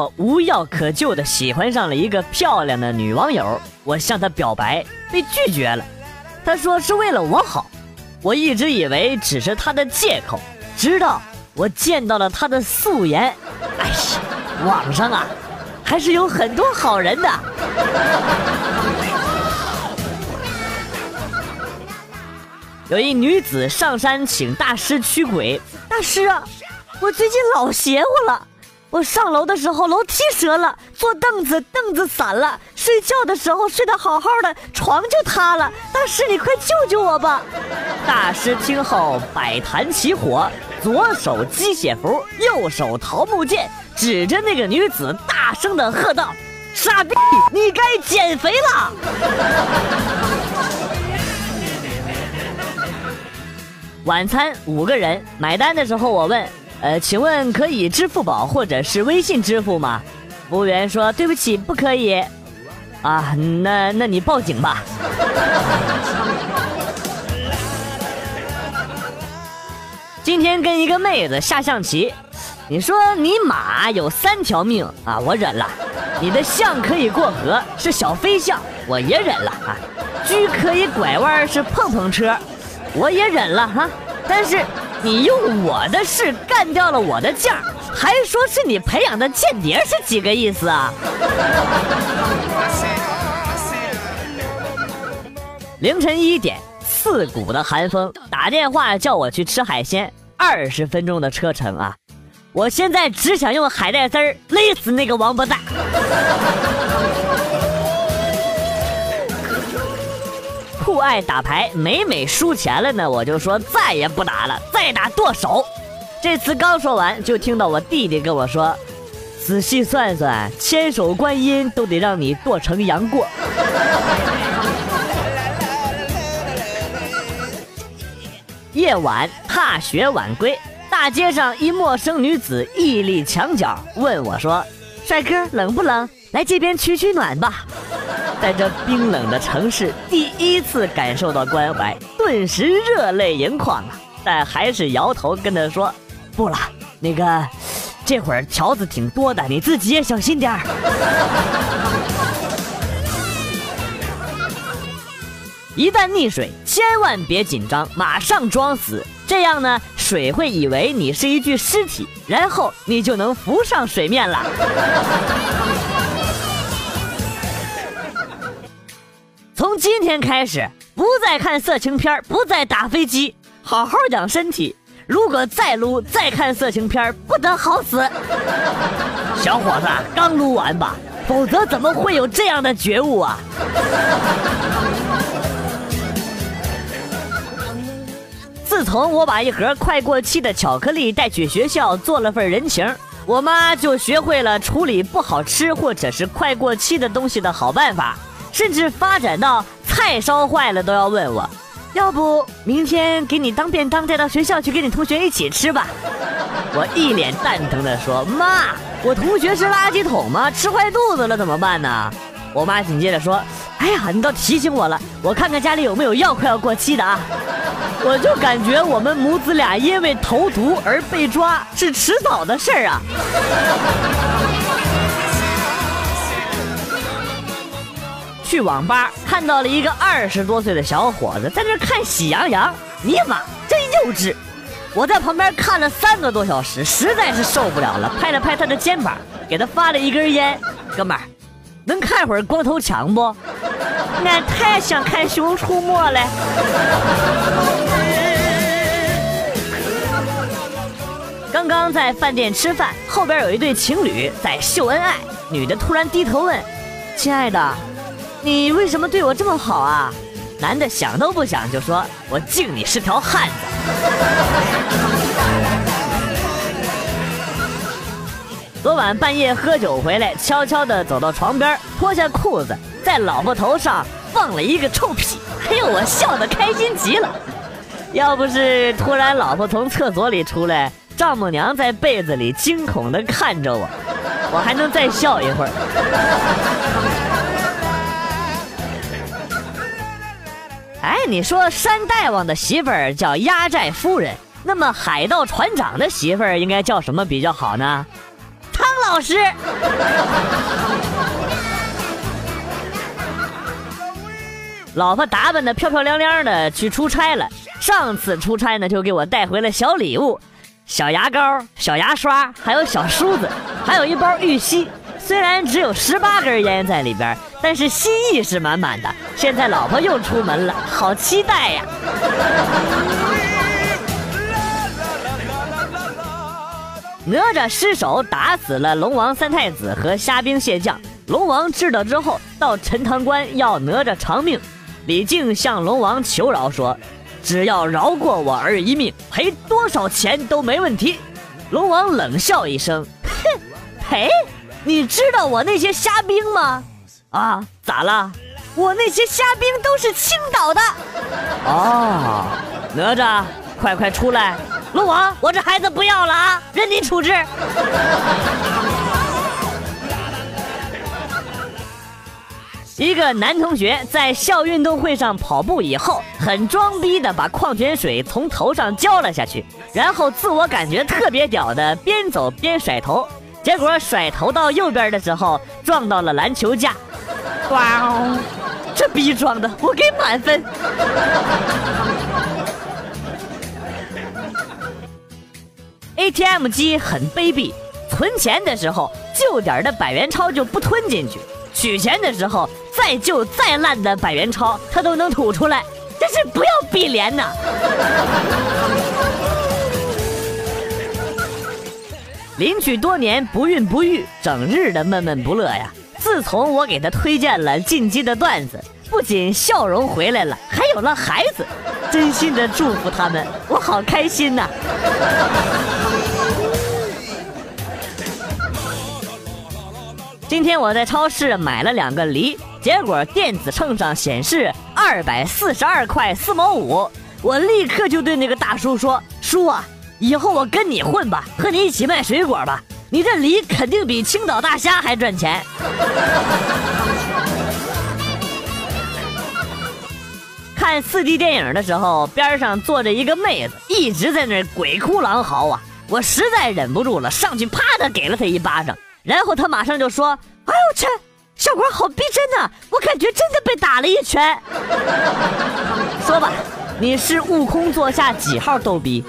我无药可救的喜欢上了一个漂亮的女网友，我向她表白被拒绝了，她说是为了我好，我一直以为只是她的借口，直到我见到了她的素颜，哎呀，网上啊，还是有很多好人的。有一女子上山请大师驱鬼，大师啊，我最近老邪乎了。我上楼的时候楼梯折了，坐凳子凳子散了，睡觉的时候睡得好好的，床就塌了。大师，你快救救我吧！大师听后百坛起火，左手鸡血符，右手桃木剑，指着那个女子大声的喝道：“傻逼，你该减肥了！” 晚餐五个人买单的时候，我问。呃，请问可以支付宝或者是微信支付吗？服务员说：“对不起，不可以。”啊，那那你报警吧。今天跟一个妹子下象棋，你说你马有三条命啊，我忍了；你的象可以过河，是小飞象，我也忍了啊；车可以拐弯，是碰碰车，我也忍了哈。但是。你用我的事干掉了我的将，还说是你培养的间谍，是几个意思啊？凌晨一点，刺骨的寒风，打电话叫我去吃海鲜，二十分钟的车程啊！我现在只想用海带丝勒死那个王八蛋。不爱打牌，每每输钱了呢，我就说再也不打了，再打剁手。这次刚说完，就听到我弟弟跟我说：“仔细算算，千手观音都得让你剁成杨过。”夜晚踏雪晚归，大街上一陌生女子屹立墙角，问我说：“帅哥，冷不冷？来这边取取暖吧。”在这冰冷的城市，第一次感受到关怀，顿时热泪盈眶啊！但还是摇头跟他说：“不了，那个，这会儿条子挺多的，你自己也小心点儿。”一旦溺水，千万别紧张，马上装死，这样呢，水会以为你是一具尸体，然后你就能浮上水面了。今天开始，不再看色情片，不再打飞机，好好养身体。如果再撸、再看色情片，不得好死。小伙子，刚撸完吧，否则怎么会有这样的觉悟啊？自从我把一盒快过期的巧克力带去学校做了份人情，我妈就学会了处理不好吃或者是快过期的东西的好办法。甚至发展到菜烧坏了都要问我，要不明天给你当便当带到学校去跟你同学一起吃吧。我一脸蛋疼的说：“妈，我同学是垃圾桶吗？吃坏肚子了怎么办呢？”我妈紧接着说：“哎呀，你倒提醒我了，我看看家里有没有药快要过期的啊。”我就感觉我们母子俩因为投毒而被抓是迟早的事儿啊。去网吧看到了一个二十多岁的小伙子在那看《喜羊羊》，尼玛真幼稚！我在旁边看了三个多小时，实在是受不了了，拍了拍他的肩膀，给他发了一根烟。哥们儿，能看会儿光头强不？俺太想看《熊出没》了。刚刚在饭店吃饭，后边有一对情侣在秀恩爱，女的突然低头问：“亲爱的。”你为什么对我这么好啊？男的想都不想就说：“我敬你是条汉子。”昨晚半夜喝酒回来，悄悄的走到床边，脱下裤子，在老婆头上放了一个臭屁，哎呦，我笑得开心极了。要不是突然老婆从厕所里出来，丈母娘在被子里惊恐的看着我，我还能再笑一会儿。哎，你说山大王的媳妇儿叫压寨夫人，那么海盗船长的媳妇儿应该叫什么比较好呢？汤老师。老婆打扮的漂漂亮亮的去出差了。上次出差呢，就给我带回了小礼物，小牙膏、小牙刷，还有小梳子，还有一包玉溪。虽然只有十八根烟在里边，但是心意是满满的。现在老婆又出门了，好期待呀！哪吒失手打死了龙王三太子和虾兵蟹将，龙王知道之后，到陈塘关要哪吒偿命。李靖向龙王求饶说：“只要饶过我儿一命，赔多少钱都没问题。”龙王冷笑一声：“哼，赔？你知道我那些虾兵吗？啊，咋了？我那些虾兵都是青岛的。哦，哪吒，快快出来！龙王，我这孩子不要了啊，任你处置。”一个男同学在校运动会上跑步以后，很装逼的把矿泉水从头上浇了下去，然后自我感觉特别屌的边走边甩头，结果甩头到右边的时候撞到了篮球架，哇哦，这逼装的我给满分。ATM 机很卑鄙，存钱的时候旧点的百元钞就不吞进去。取钱的时候，再旧再烂的百元钞，它都能吐出来，真是不要碧莲呐！邻居多年不孕不育，整日的闷闷不乐呀。自从我给他推荐了进击的段子，不仅笑容回来了，还有了孩子，真心的祝福他们，我好开心呐！今天我在超市买了两个梨，结果电子秤上显示二百四十二块四毛五。我立刻就对那个大叔说：“叔啊，以后我跟你混吧，和你一起卖水果吧。你这梨肯定比青岛大虾还赚钱。”看四 D 电影的时候，边上坐着一个妹子，一直在那鬼哭狼嚎啊！我实在忍不住了，上去啪的给了她一巴掌。然后他马上就说：“哎呦我去，效果好逼真呐！我感觉真的被打了一拳。”说吧，你是悟空座下几号逗逼？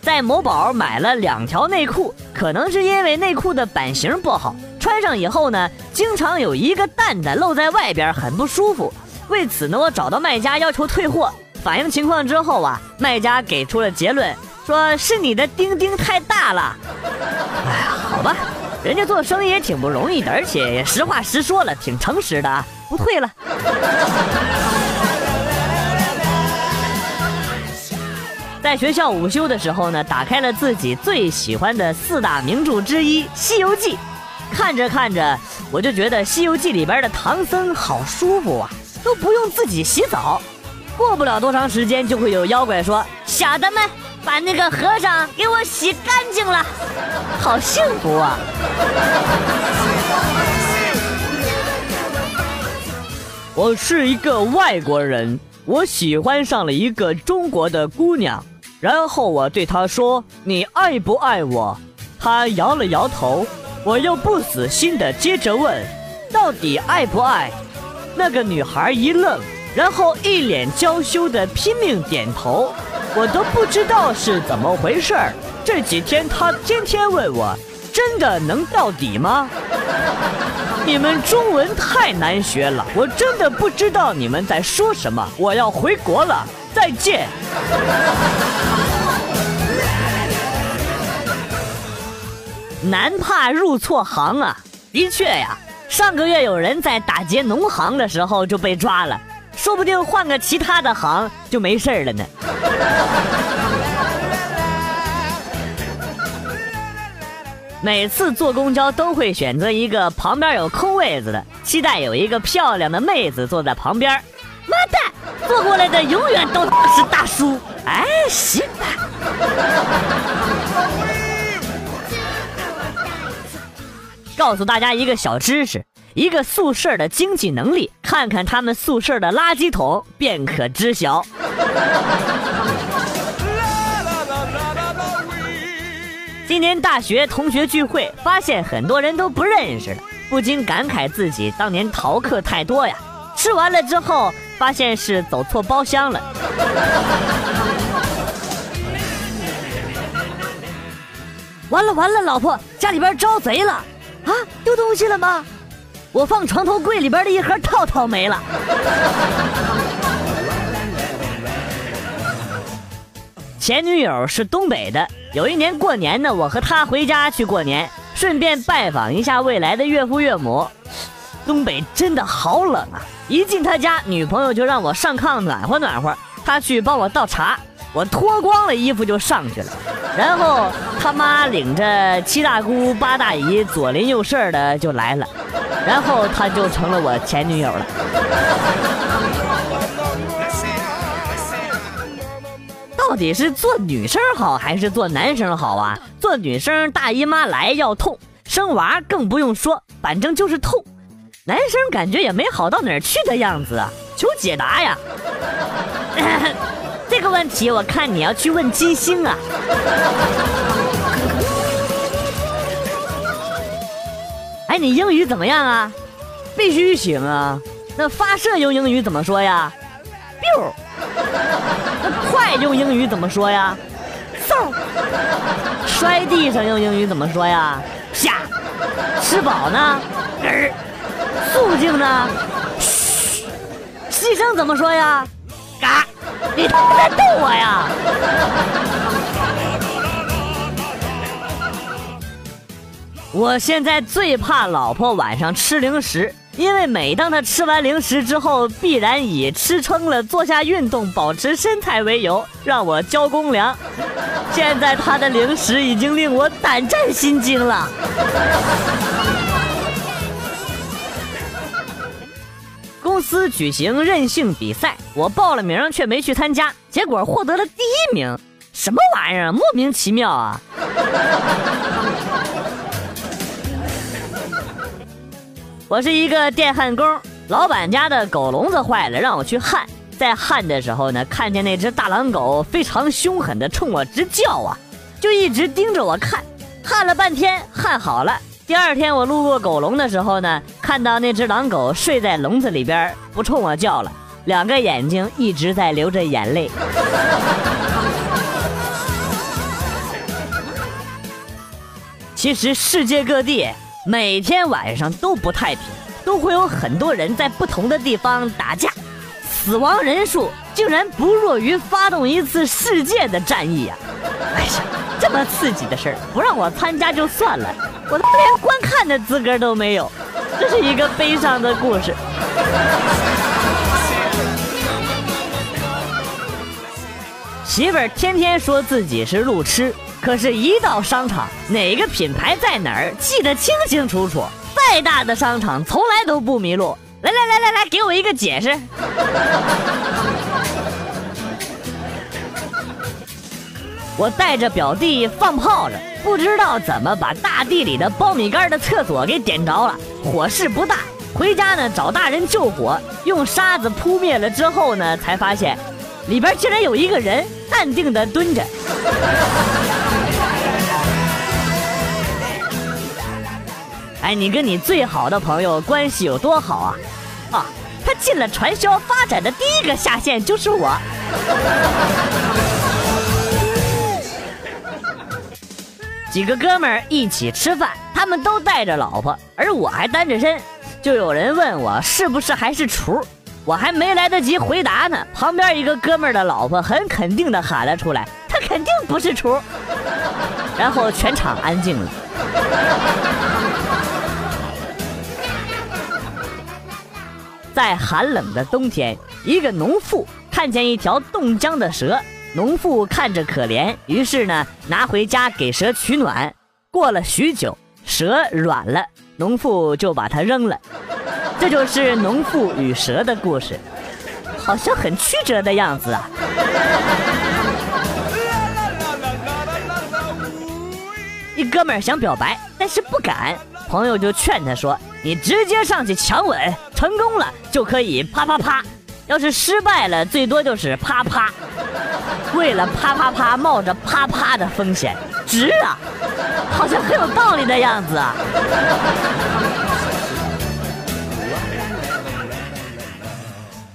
在某宝买了两条内裤，可能是因为内裤的版型不好，穿上以后呢，经常有一个蛋蛋露在外边，很不舒服。为此呢，我找到卖家要求退货，反映情况之后啊，卖家给出了结论。说是你的钉钉太大了，哎呀，好吧，人家做生意也挺不容易的，而且也实话实说了，挺诚实的啊，不退了。在学校午休的时候呢，打开了自己最喜欢的四大名著之一《西游记》，看着看着，我就觉得《西游记》里边的唐僧好舒服啊，都不用自己洗澡。过不了多长时间，就会有妖怪说：“小的们。”把那个和尚给我洗干净了，好幸福啊！我是一个外国人，我喜欢上了一个中国的姑娘，然后我对她说：“你爱不爱我？”她摇了摇头，我又不死心的接着问：“到底爱不爱？”那个女孩一愣，然后一脸娇羞的拼命点头。我都不知道是怎么回事儿，这几天他天天问我，真的能到底吗？你们中文太难学了，我真的不知道你们在说什么。我要回国了，再见。男怕入错行啊，的确呀，上个月有人在打劫农行的时候就被抓了。说不定换个其他的行就没事了呢。每次坐公交都会选择一个旁边有空位子的，期待有一个漂亮的妹子坐在旁边。妈蛋，坐过来的永远都是大叔。哎，行吧。告诉大家一个小知识。一个宿舍的经济能力，看看他们宿舍的垃圾桶便可知晓。今年大学同学聚会，发现很多人都不认识了，不禁感慨自己当年逃课太多呀。吃完了之后，发现是走错包厢了。完了完了，老婆，家里边招贼了，啊，丢东西了吗？我放床头柜里边的一盒套套没了。前女友是东北的，有一年过年呢，我和她回家去过年，顺便拜访一下未来的岳父岳母。东北真的好冷啊！一进他家，女朋友就让我上炕暖和暖和，他去帮我倒茶。我脱光了衣服就上去了，然后他妈领着七大姑八大姨左邻右舍的就来了，然后他就成了我前女友了。到底是做女生好还是做男生好啊？做女生大姨妈来要痛，生娃更不用说，反正就是痛。男生感觉也没好到哪儿去的样子啊，求解答呀！这个问题我看你要去问金星啊。哎，你英语怎么样啊？必须行啊！那发射用英语怎么说呀？biu。那快用英语怎么说呀？so。摔地上用英语怎么说呀？下。吃饱呢？儿。肃静呢？嘘。牺牲怎么说呀？嘎。你他妈在逗我呀！我现在最怕老婆晚上吃零食，因为每当她吃完零食之后，必然以吃撑了、做下运动、保持身材为由，让我交公粮。现在她的零食已经令我胆战心惊了。公司举行任性比赛，我报了名却没去参加，结果获得了第一名。什么玩意儿？莫名其妙啊！我是一个电焊工，老板家的狗笼子坏了，让我去焊。在焊的时候呢，看见那只大狼狗非常凶狠的冲我直叫啊，就一直盯着我看。焊了半天，焊好了。第二天我路过狗笼的时候呢，看到那只狼狗睡在笼子里边，不冲我叫了，两个眼睛一直在流着眼泪。其实世界各地每天晚上都不太平，都会有很多人在不同的地方打架，死亡人数竟然不弱于发动一次世界的战役呀！哎呀，这么刺激的事儿，不让我参加就算了。我他妈连观看的资格都没有，这是一个悲伤的故事。媳妇儿天天说自己是路痴，可是，一到商场，哪个品牌在哪儿，记得清清楚楚。再大的商场，从来都不迷路。来来来来来，给我一个解释。我带着表弟放炮了。不知道怎么把大地里的苞米杆的厕所给点着了，火势不大。回家呢找大人救火，用沙子扑灭了之后呢，才发现里边竟然有一个人淡定的蹲着。哎，你跟你最好的朋友关系有多好啊？啊，他进了传销发展的第一个下线就是我。几个哥们儿一起吃饭，他们都带着老婆，而我还单着身。就有人问我是不是还是厨，我还没来得及回答呢，旁边一个哥们儿的老婆很肯定的喊了出来：“他肯定不是厨。”然后全场安静了。在寒冷的冬天，一个农妇看见一条冻僵的蛇。农妇看着可怜，于是呢，拿回家给蛇取暖。过了许久，蛇软了，农妇就把它扔了。这就是农妇与蛇的故事，好像很曲折的样子啊。一哥们儿想表白，但是不敢，朋友就劝他说：“你直接上去强吻，成功了就可以啪啪啪。”要是失败了，最多就是啪啪。为了啪啪啪，冒着啪啪的风险，值啊！好像很有道理的样子啊。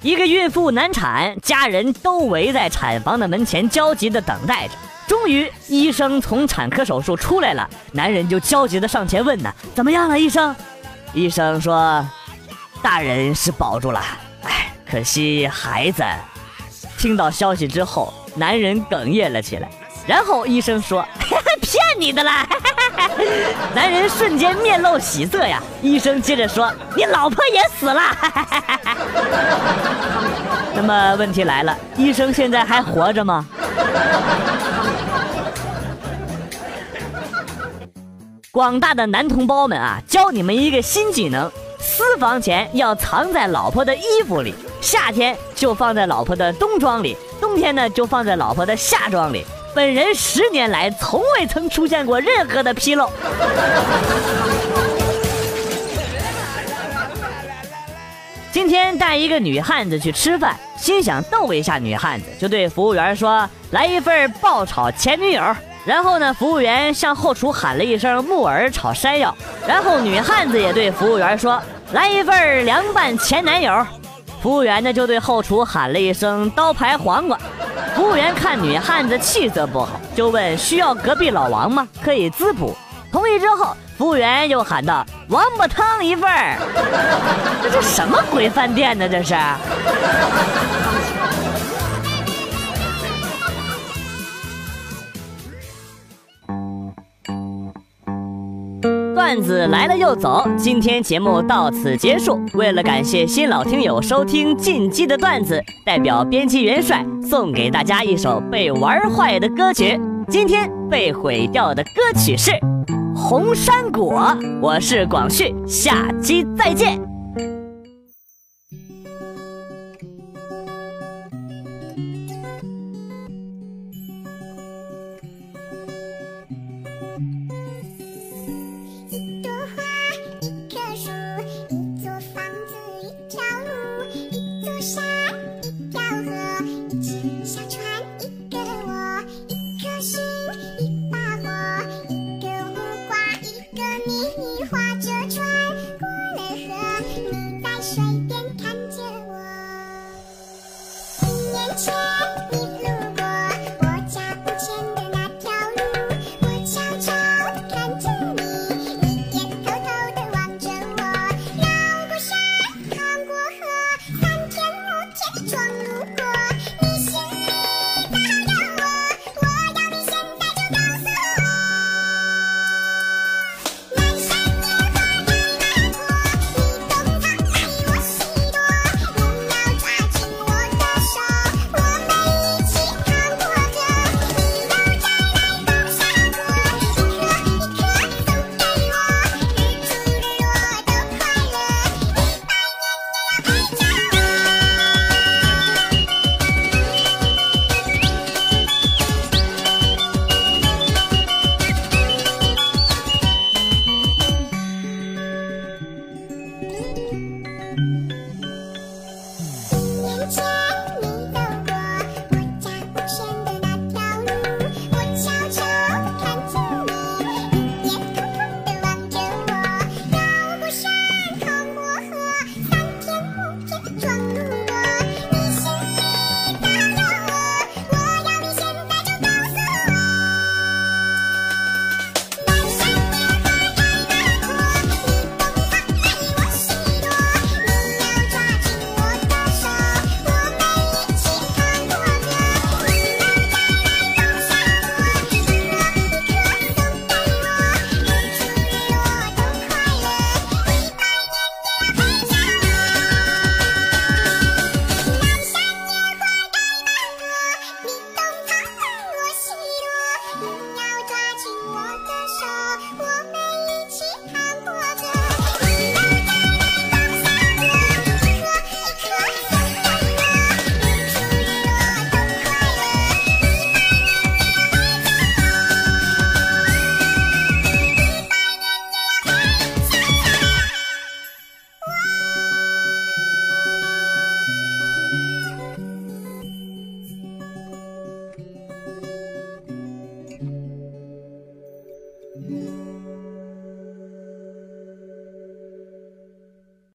一个孕妇难产，家人都围在产房的门前焦急的等待着。终于，医生从产科手术出来了，男人就焦急的上前问呢：“怎么样了，医生？”医生说：“大人是保住了，哎，可惜孩子。”听到消息之后，男人哽咽了起来。然后医生说：“ 骗你的啦！” 男人瞬间面露喜色呀。医生接着说：“你老婆也死了。”那么问题来了，医生现在还活着吗？广大的男同胞们啊，教你们一个新技能：私房钱要藏在老婆的衣服里，夏天就放在老婆的冬装里，冬天呢就放在老婆的夏装里。本人十年来从未曾出现过任何的纰漏。今天带一个女汉子去吃饭，心想逗一下女汉子，就对服务员说：“来一份爆炒前女友。”然后呢，服务员向后厨喊了一声“木耳炒山药”，然后女汉子也对服务员说：“来一份凉拌前男友。”服务员呢就对后厨喊了一声“刀排黄瓜”。服务员看女汉子气色不好，就问：“需要隔壁老王吗？可以滋补。”同意之后，服务员又喊道：“王八汤一份儿。” 这这什么鬼饭店呢？这是。段子来了又走，今天节目到此结束。为了感谢新老听友收听进击的段子，代表编辑元帅送给大家一首被玩坏的歌曲。今天被毁掉的歌曲是《红山果》。我是广旭，下期再见。